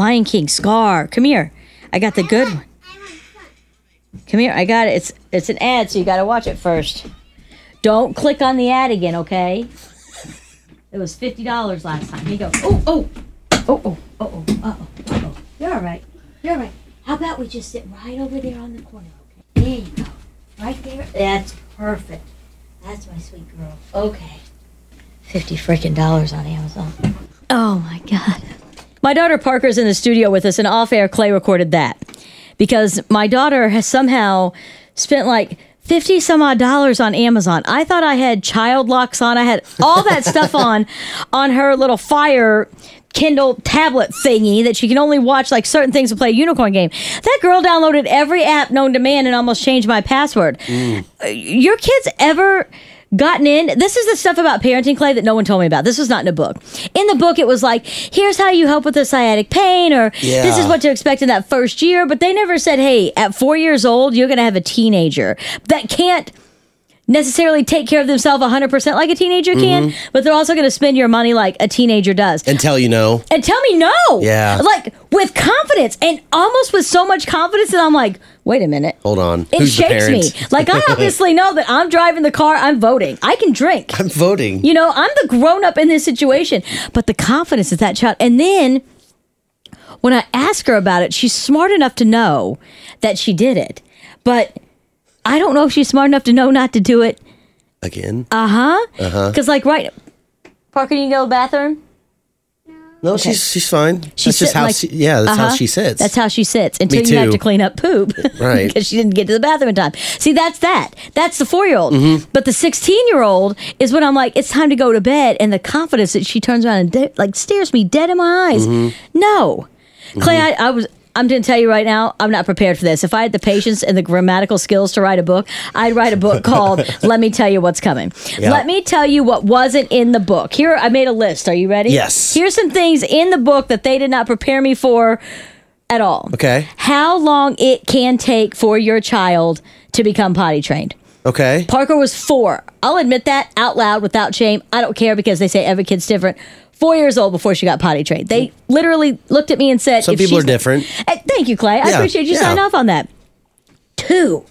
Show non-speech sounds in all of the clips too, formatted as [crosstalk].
Lion King, Scar. Come here. I got the good one. Come here. I got it. It's it's an ad, so you got to watch it first. Don't click on the ad again, okay? It was fifty dollars last time. Here you go. Oh oh oh oh oh oh oh uh oh. You're all right. You're all right. How about we just sit right over there on the corner? Okay. There you go. Right there. That's perfect. That's my sweet girl. Okay. Fifty freaking dollars on Amazon. Oh my god. My daughter Parker's in the studio with us, and off air Clay recorded that because my daughter has somehow spent like 50 some odd dollars on Amazon. I thought I had child locks on. I had all that stuff [laughs] on on her little fire Kindle tablet thingy that she can only watch like certain things to play a unicorn game. That girl downloaded every app known to man and almost changed my password. Uh, Your kids ever gotten in? This is the stuff about parenting, Clay, that no one told me about. This was not in a book. In the book, it was like, here's how you help with the sciatic pain, or this is what to expect in that first year. But they never said, hey, at four years old, you're going to have a teenager that can't necessarily take care of themselves 100% like a teenager can, Mm-hmm. but they're also going to spend your money like a teenager does. And tell you no. And tell me no. Yeah. Like with confidence and almost with so much confidence that I'm like, wait a minute. Hold on. It Who's shakes me. Like I [laughs] obviously know that I'm driving the car, I'm voting. I can drink. I'm voting. You know, I'm the grown up in this situation. But the confidence of that child. And then when I ask her about it, she's smart enough to know that she did it. But I don't know if she's smart enough to know not to do it. Again. Uh huh. Uh huh. Because, like, right. Parker, you go to the bathroom? no, she's she's fine. She's that's just how like- she, yeah, that's how Uh-huh. she sits. That's how she sits until you have to clean up poop. [laughs] Right. [laughs] because she didn't get to the bathroom in time. See, that's that. That's the four year old. Mm-hmm. But the 16 year old is when I'm like, it's time to go to bed. And the confidence that she turns around and de- like stares me dead in my eyes. Mm-hmm. No. Clay, I, I was. I'm going to tell you right now, I'm not prepared for this. If I had the patience and the grammatical skills to write a book, I'd write a book [laughs] called Let Me Tell You What's Coming. Yeah. Let me tell you what wasn't in the book. Here, I made a list. Are you ready? Yes. Here's some things in the book that they did not prepare me for at all. Okay. How long it can take for your child to become potty trained. okay. Parker was four. I'll admit that out loud without shame. I don't care because they say every kid's different. Four years old before she got potty trained. They literally looked at me and said, Some if people are different. Eh, Thank you, Clay. I Yeah, appreciate you yeah. signing off on that. Two,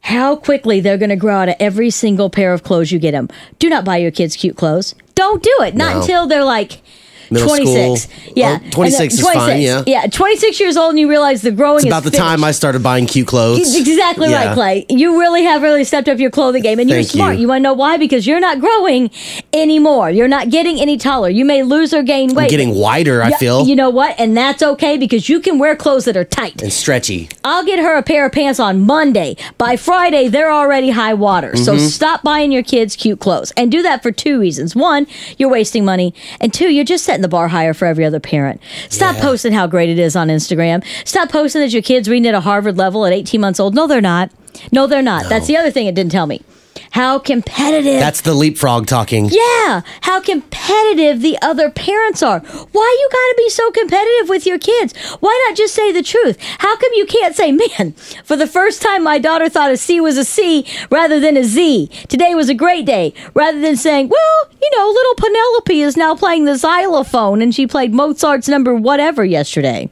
how quickly they're going to grow out of every single pair of clothes you get them. Do not buy your kids cute clothes. Don't do it. Not No. until they're like Middle 26. school. Yeah. Oh, And then 26 is fine, yeah. Yeah. 26 years old and you realize the growing It's is about the time. I started buying cute clothes. Exactly Yeah. right, Clay. You really have really stepped up your clothing game, and you're Thank smart. you. You, want to know why? Because you're not growing anymore. You're not getting any taller. You may lose or gain weight. I'm getting wider, I feel. You know what? And that's okay because you can wear clothes that are tight. and stretchy. I'll get her a pair of pants on Monday. By Friday, they're already high water. So Mm-hmm. stop buying your kids cute clothes. And do that for two reasons. One, you're wasting money. And two, you're just setting the bar higher for every other parent. Stop Yeah. posting how great it is on Instagram. Stop posting that your kids reading at a Harvard level at 18 months old. No, they're not. No, they're not. That's the other thing it didn't tell me. How competitive That's the leapfrog talking. yeah, how competitive the other parents are. Why you gotta be so competitive with your kids? Why not just say the truth? How come you can't say, man, for the first time my daughter thought a C was a C rather than a Z. Today was a great day. Rather than saying, well, you know, little Penelope is now playing the xylophone and she played Mozart's number whatever yesterday.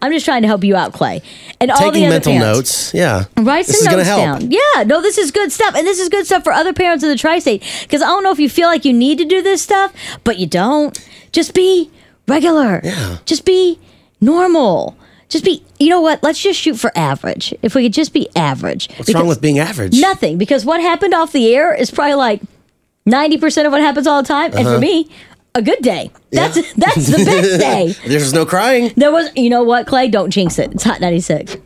I'm just trying to help you out, Clay. And all the mental parents. notes. Yeah. Write this some notes help. down. Yeah, no, this is good stuff, and this is good stuff for other parents in the tri-state. Because I don't know if you feel like you need to do this stuff, but you don't. Just be regular. Yeah. Just be normal. Just be. You know what? Let's just shoot for average. If we could just be average. What's wrong with being average? nothing? Because what happened off the air is probably like ninety percent of what happens all the time, and Uh-huh. for me, a good day. That's that's the best [laughs] day. There's no crying. There was. You know what, Clay? Don't jinx it. It's hot ninety six.